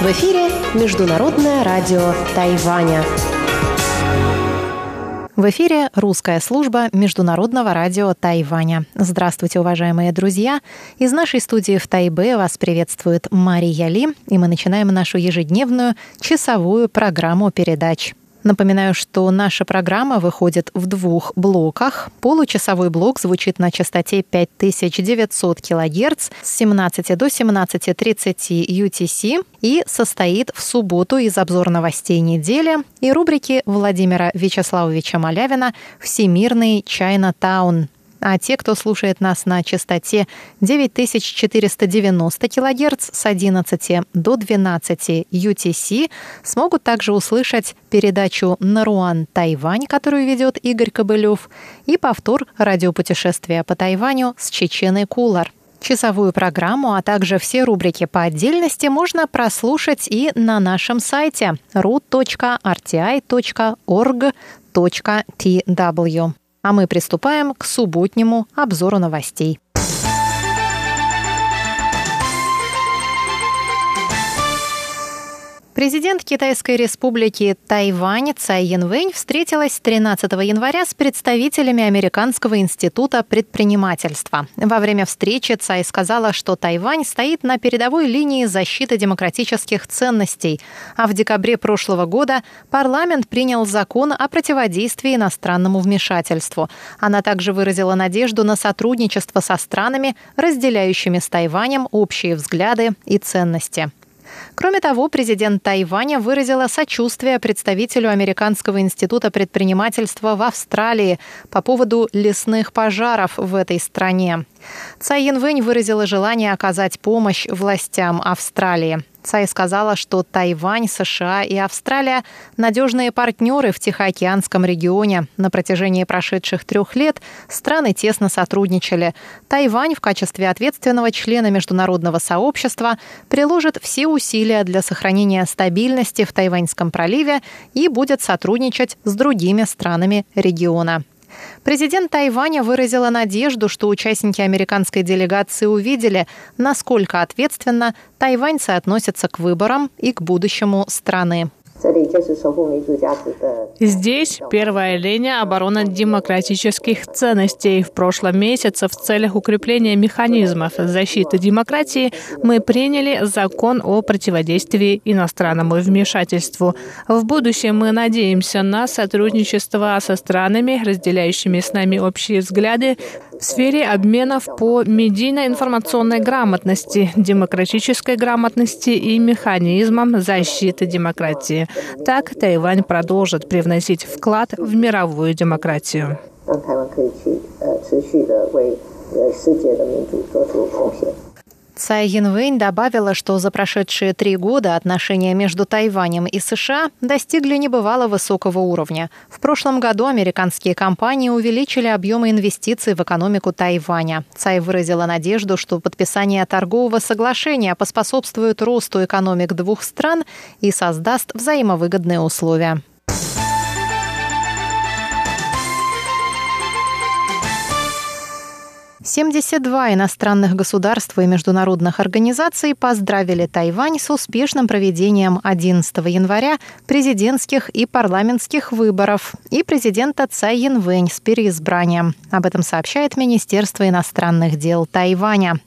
В эфире Международное радио Тайваня. В эфире русская служба Международного радио Тайваня. Здравствуйте, уважаемые друзья! Из нашей студии в Тайбе вас приветствует Мария Ли, и мы начинаем нашу ежедневную часовую программу передач – Напоминаю, что наша программа выходит в двух блоках. Получасовой блок звучит на частоте 5900 кГц с 17 до 17.30 UTC и состоит в субботу из обзора новостей недели и рубрики Владимира Вячеславовича Малявина «Всемирный Чайна Таун». А те, кто слушает нас на частоте 9490 кГц с 11 до 12 UTC, смогут также услышать передачу «Наруан Тайвань», которую ведет Игорь Кобылев, и повтор радиопутешествия по Тайваню с Чеченой Кулар. Часовую программу, а также все рубрики по отдельности можно прослушать и на нашем сайте ru.rti.org.tw. А мы приступаем к субботнему обзору новостей. Президент Китайской республики Тайвань Цай Янвэнь встретилась 13 января с представителями Американского института предпринимательства. Во время встречи Цай сказала, что Тайвань стоит на передовой линии защиты демократических ценностей, а в декабре прошлого года парламент принял закон о противодействии иностранному вмешательству. Она также выразила надежду на сотрудничество со странами, разделяющими с Тайванем общие взгляды и ценности. Кроме того, президент Тайваня выразила сочувствие представителю Американского института предпринимательства в Австралии по поводу лесных пожаров в этой стране. Цай Янвэнь выразила желание оказать помощь властям Австралии. Цай сказала, что Тайвань, США и Австралия – надежные партнеры в Тихоокеанском регионе. На протяжении прошедших трех лет страны тесно сотрудничали. Тайвань в качестве ответственного члена международного сообщества приложит все усилия для сохранения стабильности в Тайваньском проливе и будет сотрудничать с другими странами региона. Президент Тайваня выразила надежду, что участники американской делегации увидели, насколько ответственно тайваньцы относятся к выборам и к будущему страны. Здесь первая линия обороны демократических ценностей. В прошлом месяце в целях укрепления механизмов защиты демократии мы приняли закон о противодействии иностранному вмешательству. В будущем мы надеемся на сотрудничество со странами, разделяющими с нами общие взгляды в сфере обменов по медийно-информационной грамотности, демократической грамотности и механизмам защиты демократии. Так Тайвань продолжит привносить вклад в мировую демократию. Цай Янвэнь добавила, что за прошедшие три года отношения между Тайванем и США достигли небывало высокого уровня. В прошлом году американские компании увеличили объемы инвестиций в экономику Тайваня. Цай выразила надежду, что подписание торгового соглашения поспособствует росту экономик двух стран и создаст взаимовыгодные условия. 72 иностранных государства и международных организаций поздравили Тайвань с успешным проведением 11 января президентских и парламентских выборов и президента Цай Янвэнь с переизбранием. Об этом сообщает Министерство иностранных дел Тайваня.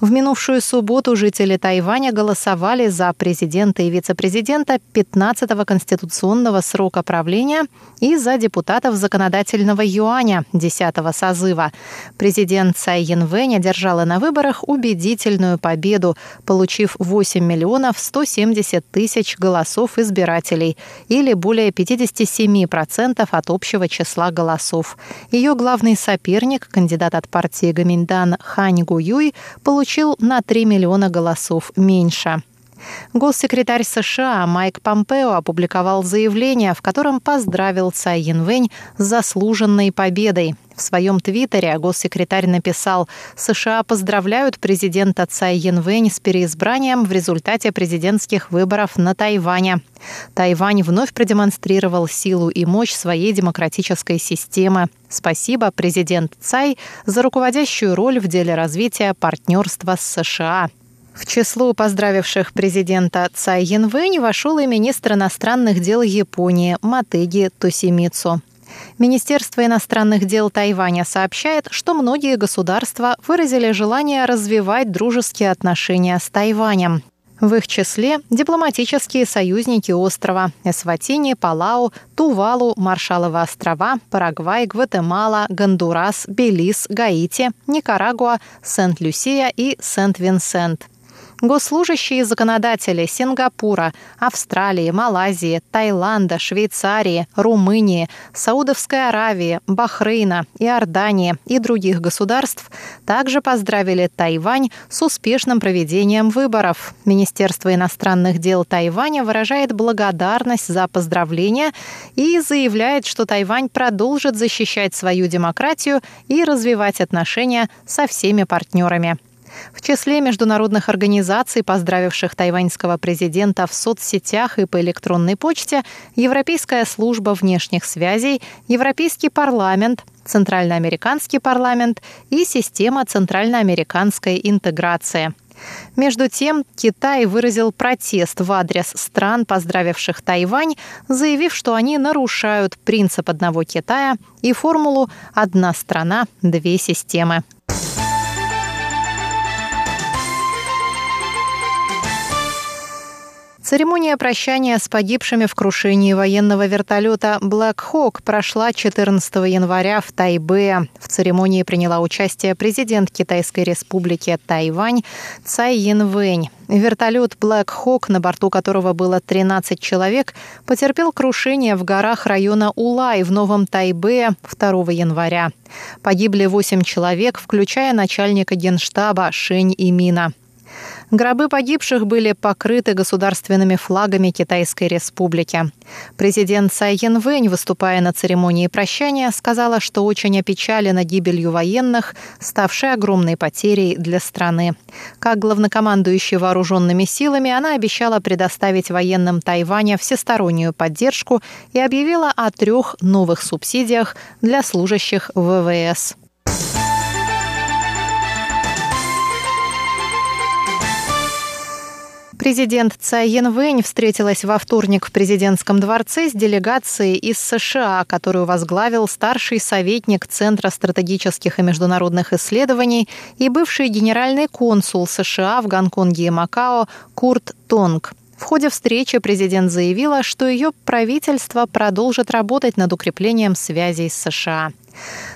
В минувшую субботу жители Тайваня голосовали за президента и вице-президента 15-го конституционного срока правления и за депутатов законодательного юаня 10-го созыва. Президент Цай Янвэнь одержала на выборах убедительную победу, получив 8 миллионов 170 тысяч голосов избирателей или более 57% от общего числа голосов. Ее главный соперник, кандидат от партии Гаминдан Хань Гуюй, получил на 3 миллиона голосов меньше. Госсекретарь США Майк Помпео опубликовал заявление, в котором поздравил Цай Янвэнь с заслуженной победой. В своем твиттере госсекретарь написал «США поздравляют президента Цай Янвэнь с переизбранием в результате президентских выборов на Тайване. Тайвань вновь продемонстрировал силу и мощь своей демократической системы. Спасибо, президент Цай, за руководящую роль в деле развития партнерства с США». В число поздравивших президента Цай Янвэнь вошел и министр иностранных дел Японии Матеги Тосимицу. Министерство иностранных дел Тайваня сообщает, что многие государства выразили желание развивать дружеские отношения с Тайванем. В их числе дипломатические союзники острова – Эсватини, Палау, Тувалу, Маршаловы острова, Парагвай, Гватемала, Гондурас, Белиз, Гаити, Никарагуа, Сент-Люсия и Сент-Винсент – Госслужащие законодатели Сингапура, Австралии, Малайзии, Таиланда, Швейцарии, Румынии, Саудовской Аравии, Бахрейна, Иордании и других государств также поздравили Тайвань с успешным проведением выборов. Министерство иностранных дел Тайваня выражает благодарность за поздравления и заявляет, что Тайвань продолжит защищать свою демократию и развивать отношения со всеми партнерами. В числе международных организаций, поздравивших тайваньского президента в соцсетях и по электронной почте, Европейская служба внешних связей, Европейский парламент, Центральноамериканский парламент и система Центральноамериканской интеграции. Между тем, Китай выразил протест в адрес стран, поздравивших Тайвань, заявив, что они нарушают принцип одного Китая и формулу «одна страна, две системы». Церемония прощания с погибшими в крушении военного вертолета Black Hawk прошла 14 января в Тайбе. В церемонии приняла участие президент Китайской республики Тайвань Цай Янвэнь. Вертолет Black Hawk, на борту которого было 13 человек, потерпел крушение в горах района Улай в Новом Тайбе 2 января. Погибли 8 человек, включая начальника генштаба Шень Имина. Гробы погибших были покрыты государственными флагами Китайской Республики. Президент Цай Янвэнь, выступая на церемонии прощания, сказала, что очень опечалена гибелью военных, ставшей огромной потерей для страны. Как главнокомандующий вооруженными силами, она обещала предоставить военным Тайваня всестороннюю поддержку и объявила о трех новых субсидиях для служащих ВВС. Президент Цай Янвэнь встретилась во вторник в президентском дворце с делегацией из США, которую возглавил старший советник Центра стратегических и международных исследований и бывший генеральный консул США в Гонконге и Макао Курт Тонг. В ходе встречи президент заявила, что ее правительство продолжит работать над укреплением связей с США.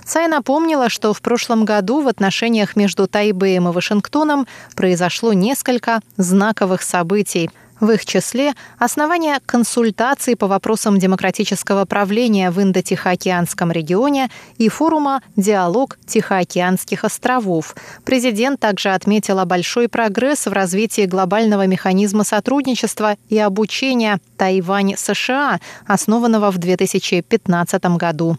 Цай напомнила, что в прошлом году в отношениях между Тайбэем и Вашингтоном произошло несколько знаковых событий. В их числе основание консультаций по вопросам демократического правления в Индо-Тихоокеанском регионе и форума «Диалог Тихоокеанских островов». Президент также отметила большой прогресс в развитии глобального механизма сотрудничества и обучения Тайвань-США, основанного в 2015 году.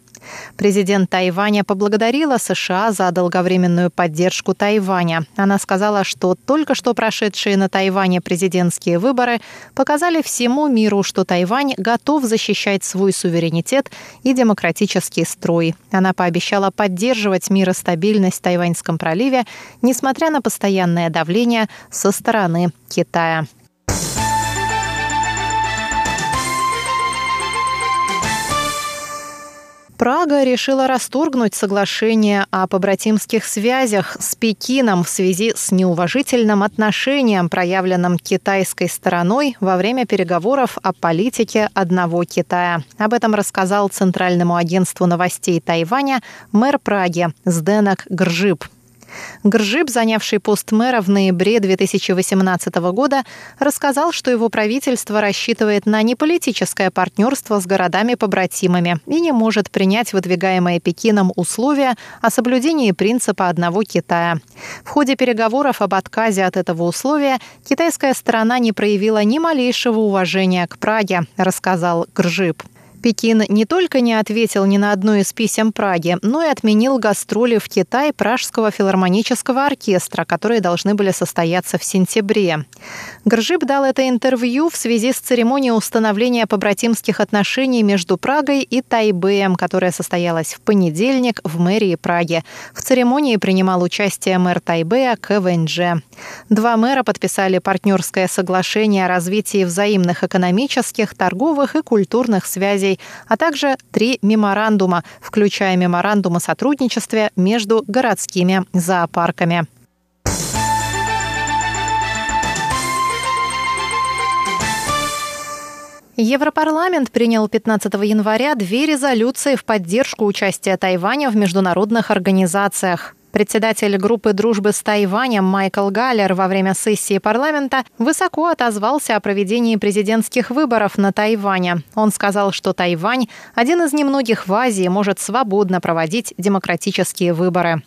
Президент Тайваня поблагодарила США за долговременную поддержку Тайваня. Она сказала, что только что прошедшие на Тайване президентские выборы показали всему миру, что Тайвань готов защищать свой суверенитет и демократический строй. Она пообещала поддерживать мир и стабильность в Тайваньском проливе, несмотря на постоянное давление со стороны Китая. Прага решила расторгнуть соглашение о побратимских связях с Пекином в связи с неуважительным отношением, проявленным китайской стороной во время переговоров о политике одного Китая. Об этом рассказал Центральному агентству новостей Тайваня мэр Праги Сденок Гржип. Гржиб, занявший пост мэра в ноябре 2018 года, рассказал, что его правительство рассчитывает на неполитическое партнерство с городами-побратимами и не может принять выдвигаемые Пекином условия о соблюдении принципа одного Китая. В ходе переговоров об отказе от этого условия китайская сторона не проявила ни малейшего уважения к Праге, рассказал Гржиб. Пекин не только не ответил ни на одно из писем Праги, но и отменил гастроли в Китай Пражского филармонического оркестра, которые должны были состояться в сентябре. Гржиб дал это интервью в связи с церемонией установления побратимских отношений между Прагой и Тайбэем, которая состоялась в понедельник в мэрии Праги. В церемонии принимал участие мэр Тайбэя КВНЖ. Два мэра подписали партнерское соглашение о развитии взаимных экономических, торговых и культурных связей а также три меморандума, включая меморандум о сотрудничестве между городскими зоопарками. Европарламент принял 15 января две резолюции в поддержку участия Тайваня в международных организациях. Председатель группы дружбы с Тайванем Майкл Галлер во время сессии парламента высоко отозвался о проведении президентских выборов на Тайване. Он сказал, что Тайвань, один из немногих в Азии, может свободно проводить демократические выборы.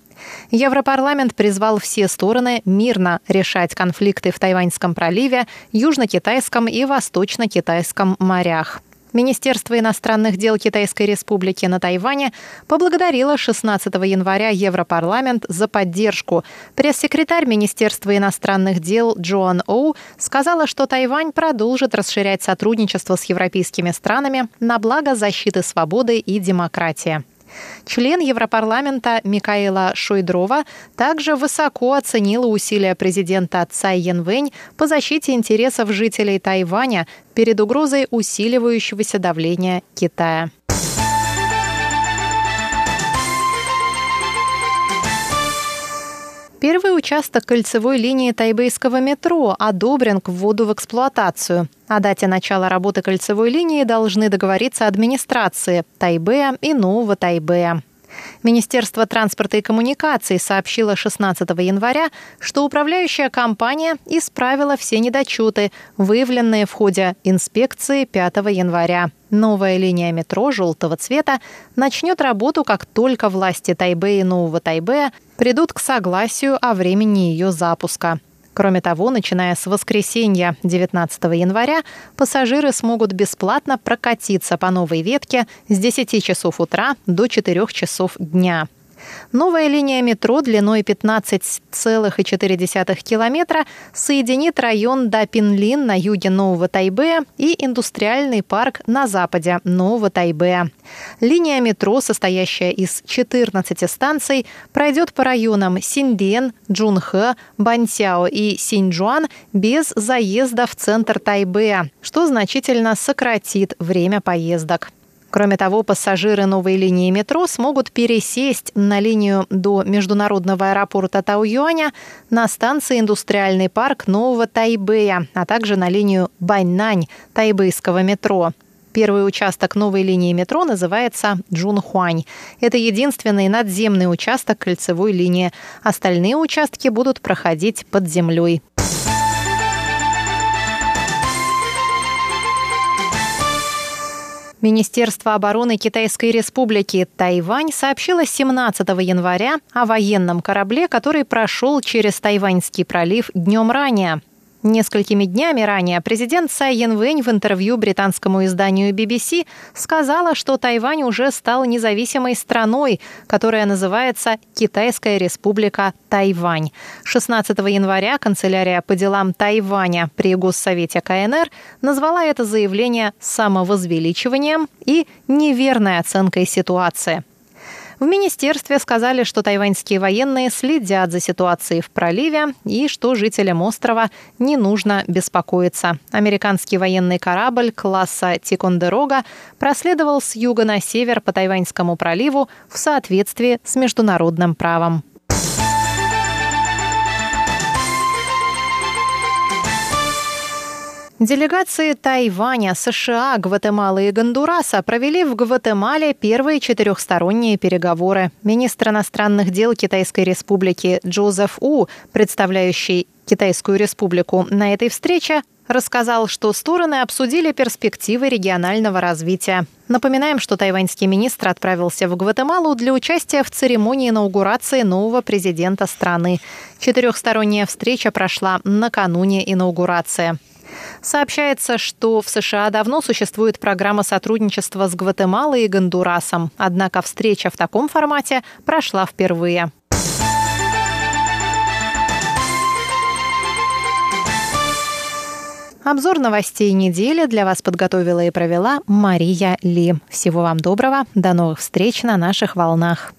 Европарламент призвал все стороны мирно решать конфликты в Тайваньском проливе, Южно-Китайском и Восточно-Китайском морях. Министерство иностранных дел Китайской Республики на Тайване поблагодарило 16 января Европарламент за поддержку. Пресс-секретарь Министерства иностранных дел Джоан Оу сказала, что Тайвань продолжит расширять сотрудничество с европейскими странами на благо защиты свободы и демократии. Член Европарламента Микаэла Шойдрова также высоко оценила усилия президента Цай Янвэнь по защите интересов жителей Тайваня перед угрозой усиливающегося давления Китая. Первый участок кольцевой линии тайбэйского метро одобрен к вводу в эксплуатацию. О дате начала работы кольцевой линии должны договориться администрации Тайбэя и Нового Тайбэя. Министерство транспорта и коммуникаций сообщило 16 января, что управляющая компания исправила все недочеты, выявленные в ходе инспекции 5 января. Новая линия метро желтого цвета начнет работу, как только власти Тайбэя и Нового Тайбэя придут к согласию о времени ее запуска. Кроме того, начиная с воскресенья 19 января, пассажиры смогут бесплатно прокатиться по новой ветке с 10 часов утра до 4 часов дня. Новая линия метро длиной 15,4 километра соединит район Дапинлин на юге Нового Тайбэя и индустриальный парк на западе Нового Тайбэя. Линия метро, состоящая из 14 станций, пройдет по районам Синден, Джунхэ, Бантяо и Синьчжуан без заезда в центр Тайбэя, что значительно сократит время поездок. Кроме того, пассажиры новой линии метро смогут пересесть на линию до международного аэропорта Тау-Юаня на станции «Индустриальный парк» Нового Тайбэя, а также на линию Баньнань тайбэйского метро. Первый участок новой линии метро называется Джунхуань. Это единственный надземный участок кольцевой линии. Остальные участки будут проходить под землей. Министерство обороны Китайской Республики Тайвань сообщило 17 января о военном корабле, который прошел через Тайваньский пролив днем ранее. Несколькими днями ранее президент Цай Янвэнь в интервью британскому изданию BBC сказала, что Тайвань уже стал независимой страной, которая называется Китайская республика Тайвань. 16 января канцелярия по делам Тайваня при Госсовете КНР назвала это заявление самовозвеличиванием и неверной оценкой ситуации. В министерстве сказали, что тайваньские военные следят за ситуацией в проливе и что жителям острова не нужно беспокоиться. Американский военный корабль класса «Тикондерога» проследовал с юга на север по Тайваньскому проливу в соответствии с международным правом. Делегации Тайваня, США, Гватемалы и Гондураса провели в Гватемале первые четырехсторонние переговоры. Министр иностранных дел Китайской республики Джозеф У, представляющий Китайскую республику на этой встрече, рассказал, что стороны обсудили перспективы регионального развития. Напоминаем, что тайваньский министр отправился в Гватемалу для участия в церемонии инаугурации нового президента страны. Четырехсторонняя встреча прошла накануне инаугурации. Сообщается, что в США давно существует программа сотрудничества с Гватемалой и Гондурасом, однако встреча в таком формате прошла впервые. Обзор новостей недели для вас подготовила и провела Мария Ли. Всего вам доброго. До новых встреч на наших волнах.